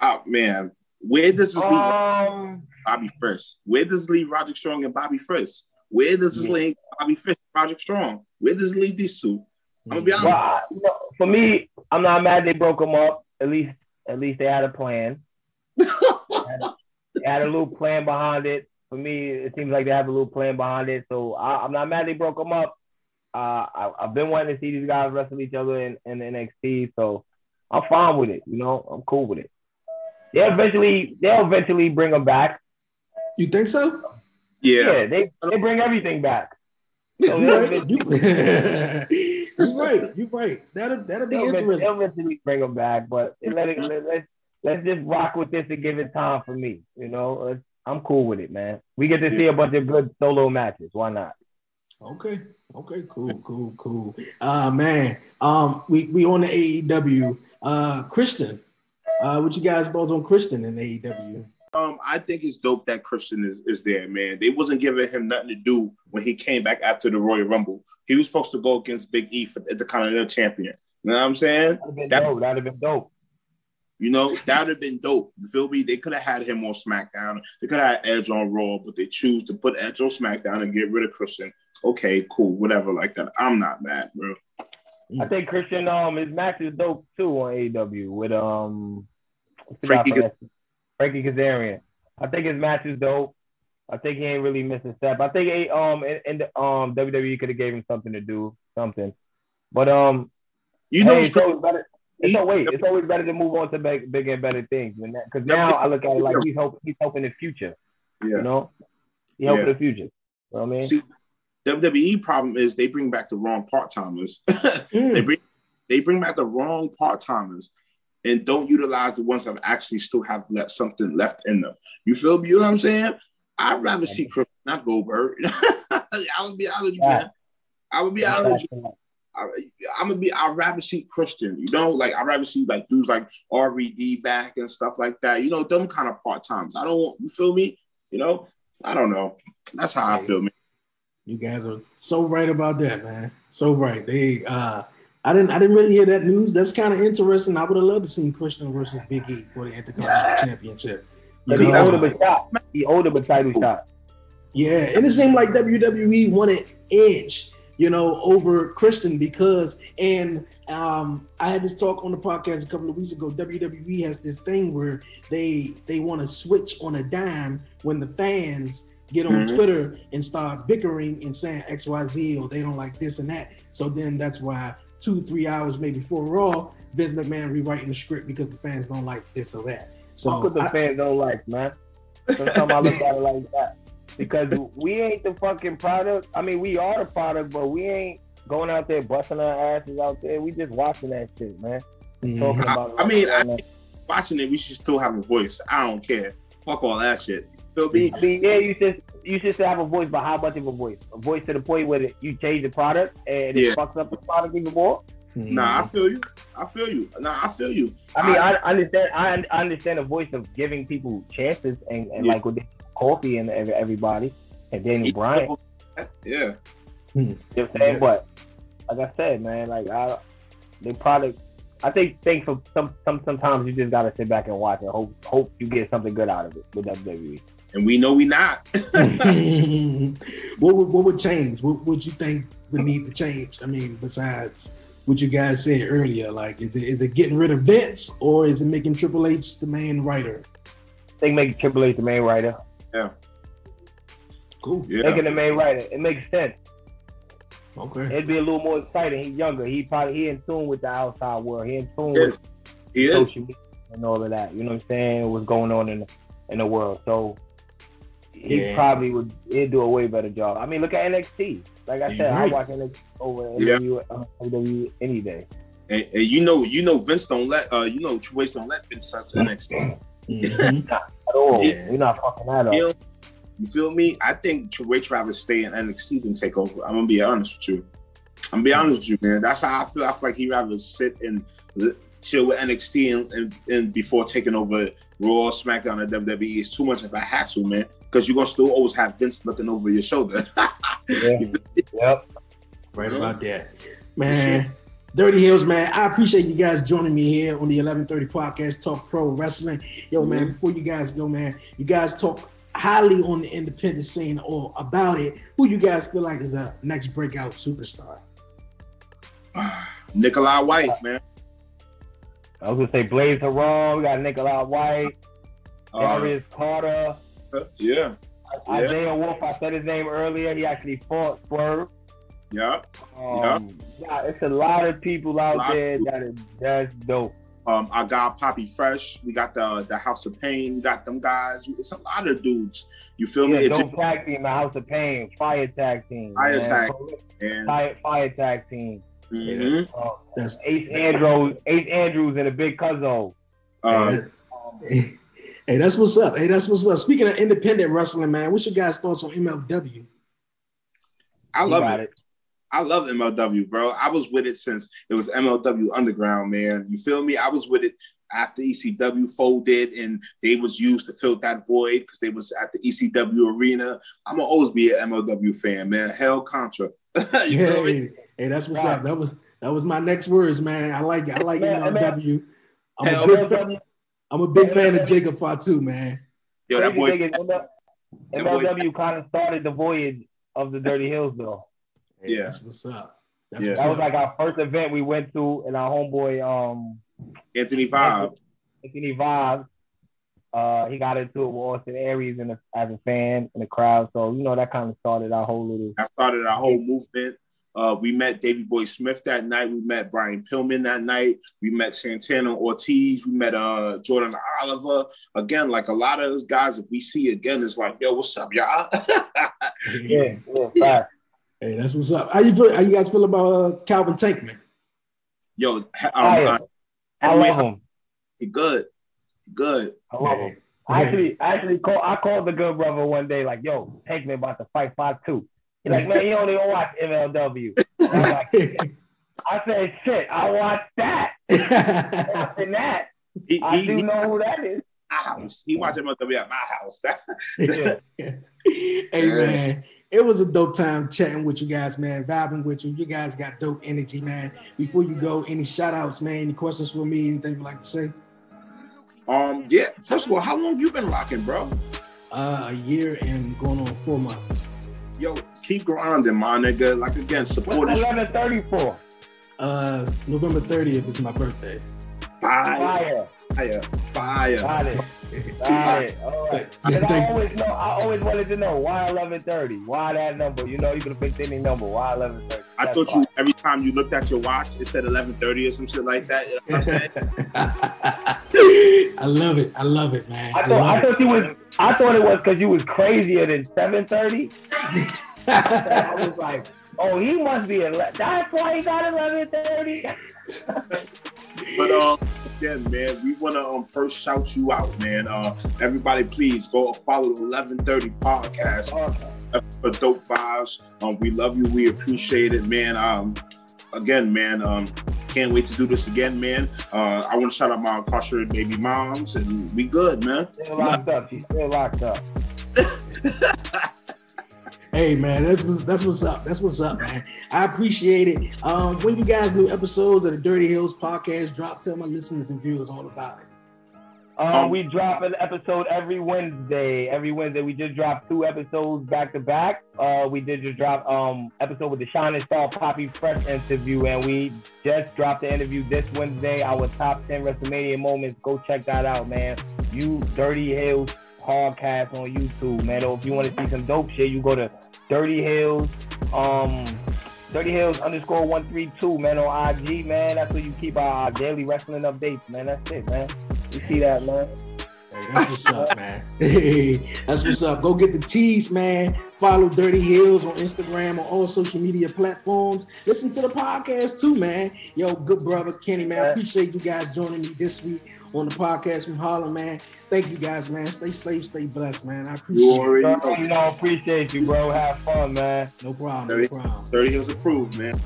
Oh man, where does this leave um, Bobby Fish? Where does leave Roderick Strong and Bobby Fish? Where does this yeah. leave Bobby Fish, Roderick Strong? Where does it leave these two? I'm gonna be honest. Well, you know, for me, I'm not mad they broke them up. At least, at least they had a plan. *laughs* they, had a, they had a little plan behind it for me, it seems like they have a little plan behind it. So I, am not mad they broke them up. Uh, I, have been wanting to see these guys wrestle each other in, in NXT, so I'm fine with it. You know, I'm cool with it. They'll eventually, they'll eventually bring them back. You think so? Yeah. Yeah, they, they bring everything back. So you're, right. you're right. *laughs* You're right. That'll that'll be they'll interesting. They'll eventually bring them back, but let it let, let's let's just rock with this and give it time for me. You know, let's I'm cool with it, man. We get to see a bunch of good solo matches. Why not? Okay. Okay. Cool. Cool. Cool. Uh man. Um, we we on the AEW. Uh, Christian. Uh, what you guys thoughts on Christian in AEW? Um, I think it's dope that Christian is, is there, man. They wasn't giving him nothing to do when he came back after the Royal Rumble. He was supposed to go against Big E for the Continental Champion. You know what I'm saying? That'd have been That- dope. That'd have been dope. You know, that would have been dope. You feel me? They could have had him on SmackDown. They could have had Edge on Raw, but they choose to put Edge on SmackDown and get rid of Christian. Okay, cool, whatever, like that. I'm not mad, bro. I think Christian um his match is dope too on AEW with um Frankie that- Frankie Kazarian. I think his match is dope. I think he ain't really missing a step. I think um in the, um WWE could have gave him something to do, something. But um You know, hey, what's it's crazy? always better. It's always it's always better to move on to big, bigger and better things. Because now I look at it like he's hoping he's hoping the future. yeah. You know, he hoping Yeah. the future. You know what I mean? See, WWE problem is they bring back the wrong part timers. *laughs* Mm. they bring they bring back the wrong part timers and don't utilize the ones that actually still have left something left in them. You feel me? You know what I'm saying? I'd rather see Chris, not Goldberg. *laughs* I would be honest with you, man. I would be honest with you. I, I'm gonna be. I'd rather see Christian. You know, like I'd rather see like dudes like RVD back and stuff like that. You know, them kind of part times. I don't. want You feel me? You know, I don't know. That's how I feel, man. You guys are so right about that, man. So right. They uh I didn't I didn't really hear that news. That's kind of interesting. I would have loved to see Christian versus Big E for the Intercontinental Championship. You But he know, owed him a shot. He owed him a title shot. Yeah, and it seemed like WWE wanted Edge, you know, over Christian because, and um, I had this talk on the podcast a couple of weeks ago. WWE has this thing where they they want to switch on a dime when the fans get on Mhm. Twitter and start bickering and saying X Y Z or they don't like this and that. So then that's why two three hours maybe before Raw, Vince McMahon rewriting the script because the fans don't like this or that. So Fuck what the I- fans don't like, man. Sometimes I look at it like that. Because we ain't the fucking product. I mean, we are the product, but we ain't going out there busting our asses out there. We just watching that shit, man. Mhm. Talking about I mean, I- I, Watching it, we should still have a voice. I don't care. Fuck all that shit. Feel me? mean, yeah, you should you should still have a voice, but how much of a voice? A voice to the point where you change the product and Yeah. it fucks up the product even more. Nah, I feel you. I feel you. Nah, I feel you. I mean, I, I understand. I, I understand the voice of giving people chances, and, and Yeah. like with Coffee and everybody, and Daniel Bryan. Yeah. Hmm. You know what I'm saying? But like I said, man, like I, the product. I think think for some some sometimes you just gotta sit back and watch and hope hope you get something good out of it with WWE. And we know we not. *laughs* *laughs* what would what would change? What would you think would need to change? I mean, besides what you guys said earlier, like is it is it getting rid of Vince or is it making Triple H the main writer? I think making Triple H the main writer, Cool. yeah. making the main writer, it makes sense. Okay. It'd be a little more exciting. He's younger. He probably he in tune with the outside world. He in tune Yes. with He is. social media and all of that. You know what I'm saying? What's going on in the, in the world. So he Yeah. probably would he'd do a way better job. I mean, look at NXT. Like I said, I watch NXT over Yeah. Uh, WWE any day. And, and you know, you know, Vince don't let uh, you know, Triple H don't let Vince out touch NXT. *laughs* Mhm. At all. Yeah. We're not fucking that up. You, know, you feel me? I think Triple Travis rather stay in NXT than take over. I'm gonna be honest with you. I'm gonna be honest with you, man. That's how I feel. I feel like he rather sit and chill with NXT and, and, and before taking over Raw, SmackDown, and WWE. It's too much of a hassle, man. Because you're gonna still always have Vince looking over your shoulder. *laughs* Yeah. Yep. Right about that. Man, Dirty Heelz, man. I appreciate you guys joining me here on the 1130 podcast, Talk Pro Wrestling. Yo, man, before you guys go, man, you guys talk highly on the independent scene or about it. Who you guys feel like is a next breakout superstar? *sighs* Nikolai White, man. I was gonna say Blaze Haram, we got Nikolai White, Uh, Darius Carter, yeah, yeah, Isaiah Wolf. I said his name earlier. He actually fought Swerve. yeah. Um, yeah, it's a lot of people out Lot there people. that is that's dope. Um, I got Poppy Fresh. We got the the House of Pain. We got them guys. It's a lot of dudes. You feel me? Yeah, It's dope tag team, the House of Pain, Fire Tag Team, Fire man. Tag. and, Fire, Fire Tag Team. mhm. Um, That's Ace Andrews, Ace Andrews, and a Big Cuzzo. Um, hey, *laughs* hey, that's what's up. Hey, that's what's up. Speaking of independent wrestling, man, what's your guys' thoughts on MLW? I love got it. I love MLW, bro. I was with it since it was MLW Underground, man. You feel me? I was with it after ECW folded and they was used to fill that void because they was at the ECW arena. I'm gonna always be an MLW fan, man. Hell Contra. *laughs* you yeah, hey, hey, that's what's right. up. That was that was my next words, man. I like I like man, MLW. I'm Hell, a big fan, I'm a big fan of Jacob Fatu, man. Yo, that boy. MLW kind of started the voyage of the Dirty Heelz, though. Hey, yeah, that's what's up. That's yeah. What's that was like our first event we went to, and our homeboy um Anthony Vibe. Anthony Vibe. Uh, he got into it with Austin Aries and as a fan in the crowd. So you know that kind of started our whole little. That started our whole movement. Uh, we met Davey Boy Smith that night. We met Brian Pillman that night. We met Santana Ortiz. We met uh, Jordan Oliver. Again, like a lot of those guys, if we see again, it's like, yo, what's up, y'all? *laughs* yeah, yeah, Hey, that's what's up. How you feel? How you guys feel about uh, Calvin Tankman? Yo, um, uh, I love him. He good. He good. I love him. I actually, I actually call. I called the good brother one day, like, "Yo, Tankman about to fight five two. He's like, man, you don't even watch MLW. I, like, *laughs* I said, shit, I watch that. *laughs* Watching that, he, I he, do know who that is. House. He watched MLW at my house. *laughs* yeah. Hey man, it was a dope time chatting with you guys, man. Vibing with you. You guys got dope energy, man. Before you go, any shout outs, man? Any questions for me? Anything you'd like to say? Um, yeah. First of all, how long you been rocking, bro? Uh, a year and going on four months. Yo, keep grinding, my nigga. Like again, support. What's 1134? Uh, November 30th is my birthday. Fire. Fire. Fire. Got it. Got it. All right. *laughs* I always know. I always wanted to know why 1130. Why that number? You know, you could have picked any number. Why 1130? I thought you every time you looked at your watch, it said 1130 or some shit like that. You know *laughs* i love it. I love it, man. I thought I, I thought you was. I thought it was because you was crazier than 730. *laughs* I was like, oh, he must be. 11. That's why he got 1130. But um, again, man, we want to um first shout you out, man. Uh, everybody, please go follow the 1130 podcast. For dope vibes. Um, we love you. We appreciate it, man. Um, again, man. Um, can't wait to do this again, man. Uh, I want to shout out my incarcerated baby moms, and we good, man. Still locked up. She's still locked up. *laughs* Hey man, that's what's that's what's up. That's what's up, man. I appreciate it. Um, when you guys new episodes of the Dirty Heelz podcast drop, tell my listeners and viewers all about it. Um, um, we drop an episode every Wednesday. Every Wednesday, we just dropped two episodes back to back. Uh, we did just drop um episode with the Shining Star Poppy Fresh interview, and we just dropped the interview this Wednesday. Our top ten WrestleMania moments. Go check that out, man. You Dirty Heelz podcast on YouTube, man. Or if you want to see some dope shit, you go to Dirty Heelz, um, Dirty Heelz underscore one three two, man, on IG, man. That's where you keep our daily wrestling updates, man. That's it, man. You see that, man. Hey, that's what's up, *laughs* man. Hey, *laughs* that's what's up. Go get the tees, man. Follow Dirty Heelz on Instagram on all social media platforms. Listen to the podcast too, man. Yo, good brother Kenny, man. I appreciate you guys joining me this week on the podcast from Harlem, man. Thank you guys, man. Stay safe, stay blessed, man. I appreciate you. Already know. You know, appreciate you, bro. Have fun, man. No problem. 30, no problem. 30 Hills approved, man.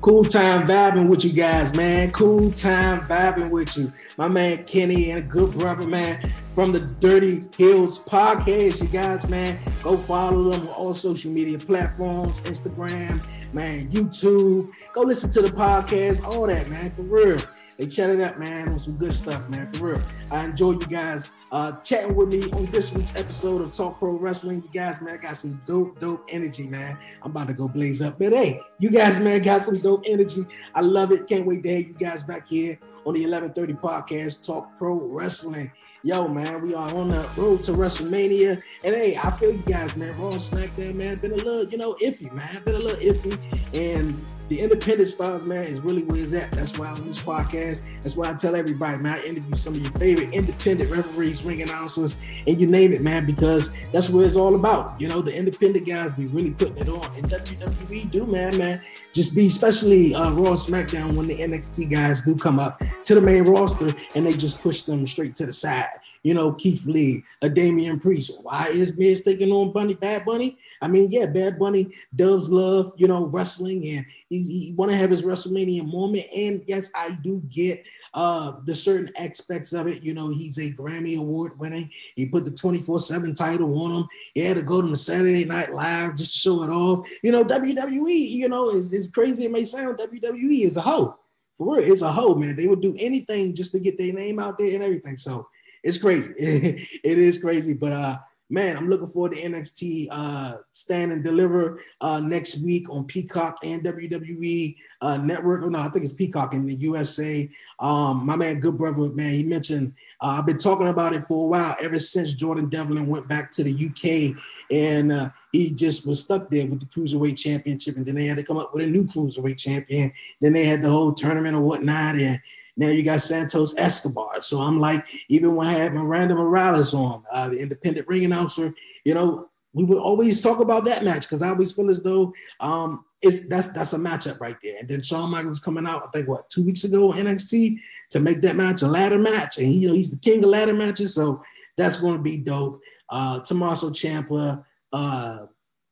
Cool time vibing with you guys, man. Cool time vibing with you. My man Kenny and a good brother, man, from the Dirty Heelz podcast. You guys, man, go follow them on all social media platforms, Instagram, man, YouTube. Go listen to the podcast, all that, man, for real. They chatted up, man, on some good stuff, man, for real. I enjoy you guys uh, chatting with me on this week's episode of Talk Pro Wrestling. You guys, man, I got some dope, dope energy, man. I'm about to go blaze up. But hey, you guys, man, got some dope energy. I love it. Can't wait to have you guys back here on the 1130 podcast, Talk Pro Wrestling yo, man, we are on the road to WrestleMania. And hey, I feel you guys, man. Raw SmackDown, man, been a little, you know, iffy, man. Been a little iffy. And the independent stars, man, is really where it's at. That's why on this podcast, that's why I tell everybody, man, I interview some of your favorite independent referees, ring announcers, and you name it, man, because that's what it's all about. You know, the independent guys be really putting it on. And WWE do, man, man. Just be especially uh, Raw SmackDown when the NXT guys do come up to the main roster and they just push them straight to the side you know, Keith Lee, a Damian Priest. Why is Miz taking on Bunny Bad Bunny? I mean, yeah, Bad Bunny does love, you know, wrestling and he, he want to have his WrestleMania moment. And yes, I do get uh the certain aspects of it. You know, he's a Grammy Award winning. He put the 24-7 title on him. He had to go to the Saturday Night Live just to show it off. You know, WWE, you know, is, is crazy it may sound, WWE is a hoe. For real, it's a hoe, man. They would do anything just to get their name out there and everything. So it's crazy. *laughs* it is crazy, but uh man, I'm looking forward to NXT uh, Stand and Deliver uh, next week on Peacock and WWE uh, Network. Oh, no, I think it's Peacock in the USA. Um, my man, good brother, man, he mentioned uh, I've been talking about it for a while ever since Jordan Devlin went back to the UK and uh, he just was stuck there with the Cruiserweight Championship. And then they had to come up with a new Cruiserweight Champion. Then they had the whole tournament or whatnot. And now you got Santos Escobar. So I'm like, even when I had Miranda Morales on, uh, the independent ring announcer, you know, we would always talk about that match because I always feel as though um, it's that's that's a matchup right there. And then Shawn Michaels coming out, I think what two weeks ago NXT to make that match a ladder match, and he, you know he's the king of ladder matches, so that's going to be dope. Uh, Tommaso Ciampa, uh,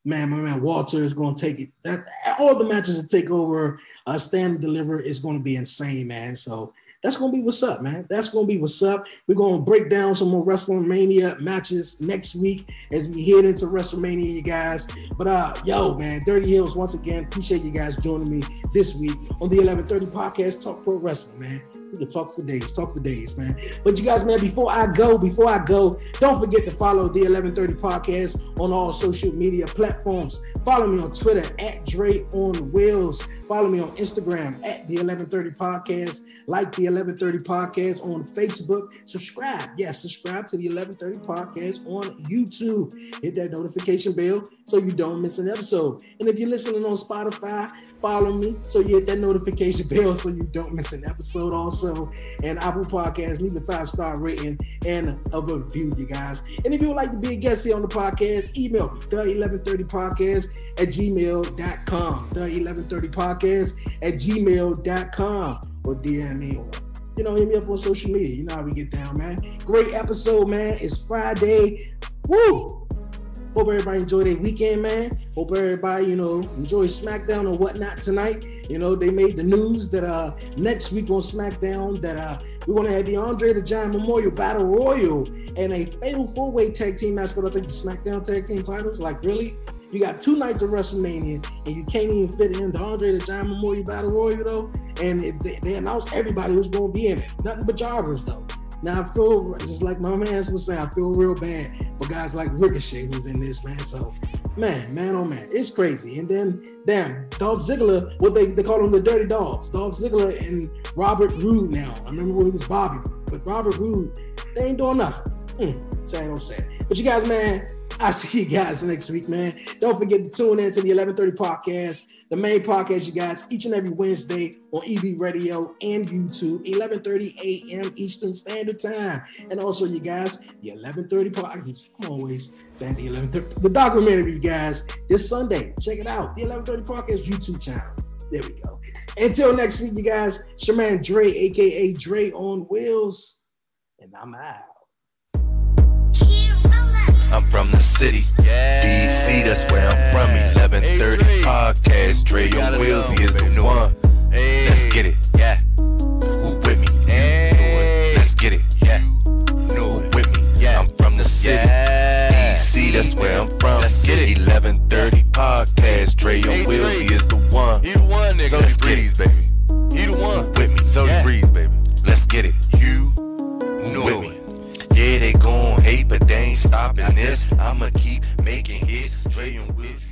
man, my man Walter is going to take it. That all the matches that take over, uh, stand and deliver is going to be insane, man. So that's gonna be what's up, man. That's gonna be what's up. We're gonna break down some more WrestleMania matches next week as we head into WrestleMania, you guys. But uh, yo, man, Dirty Heelz, once again, appreciate you guys joining me this week on the 1130 podcast, Talk Pro Wrestling, man. We can talk for days, talk for days, man. But you guys, man, before I go, before I go, don't forget to follow the 1130 podcast on all social media platforms. Follow me on Twitter at Dre on Wheels. Follow me on Instagram at the 1130 podcast. Like the 1130 podcast on Facebook. Subscribe. Yes, subscribe to the 1130 podcast on YouTube. Hit that notification bell so you don't miss an episode. And if you're listening on Spotify, follow me. So you hit that notification *laughs* bell so you don't miss an episode also. And apple podcast leave a five star rating and a review you guys. And if you would like to be a guest here on the podcast email the 1130 podcast at gmail.com the 1130 podcast at gmail.com or dm me. You know hit me up on social media. You know how we get down man. Great episode man. It's friday. Woo! Hope everybody enjoyed their weekend, man. Hope everybody, you know, enjoy SmackDown or whatnot tonight. You know, they made the news that uh next week on SmackDown that uh we're gonna have the Andre the Giant Memorial Battle Royal and a fatal four-way tag team match for I think the SmackDown tag team titles. Like, really? You got two nights of WrestleMania and you can't even fit in the Andre the Giant Memorial Battle Royal though. And it, they, they announced everybody who's gonna be in it. Nothing but jobbers though. Now I feel just like my man was saying, I feel real bad for guys like Ricochet who's in this man. So man, man, oh man, it's crazy. And then damn, Dolph Ziggler, what they, they call him the dirty dogs. Dolph Ziggler and Robert Roode now. I remember when he was Bobby but Robert Roode, they ain't doing nothing. Mm, sad, don't say. But you guys, man, I'll see you guys next week, man. Don't forget to tune in to the 1130 podcast, the main podcast, you guys, each and every Wednesday on EB Radio and YouTube, 1130 a.m. Eastern Standard Time. And also, you guys, the 1130 podcast, I'm always saying the 1130, the documentary, you guys, this Sunday. Check it out, the 1130 podcast YouTube channel. There we go. Until next week, you guys, your Dre, aka Dre on Wheels, and I'm out. I'm from the city. Yeah. DC, that's where I'm from. 1130 podcast. Dre he is the one. Let's get it. Yeah. Who with me? Hey. Let's get it. Yeah. No with me. Yeah. I'm from the city. Yeah. DC, that's where I'm from. Let's get it. 1130 podcast. Dre on Wheels, he is the one. He the one, nigga. So Let's breeze, baby. He the one. With me. So yeah. breeze, baby. Let's get it. You with me. Gon' hate, but they ain't stopping this. I'ma keep making hits. And Wiz.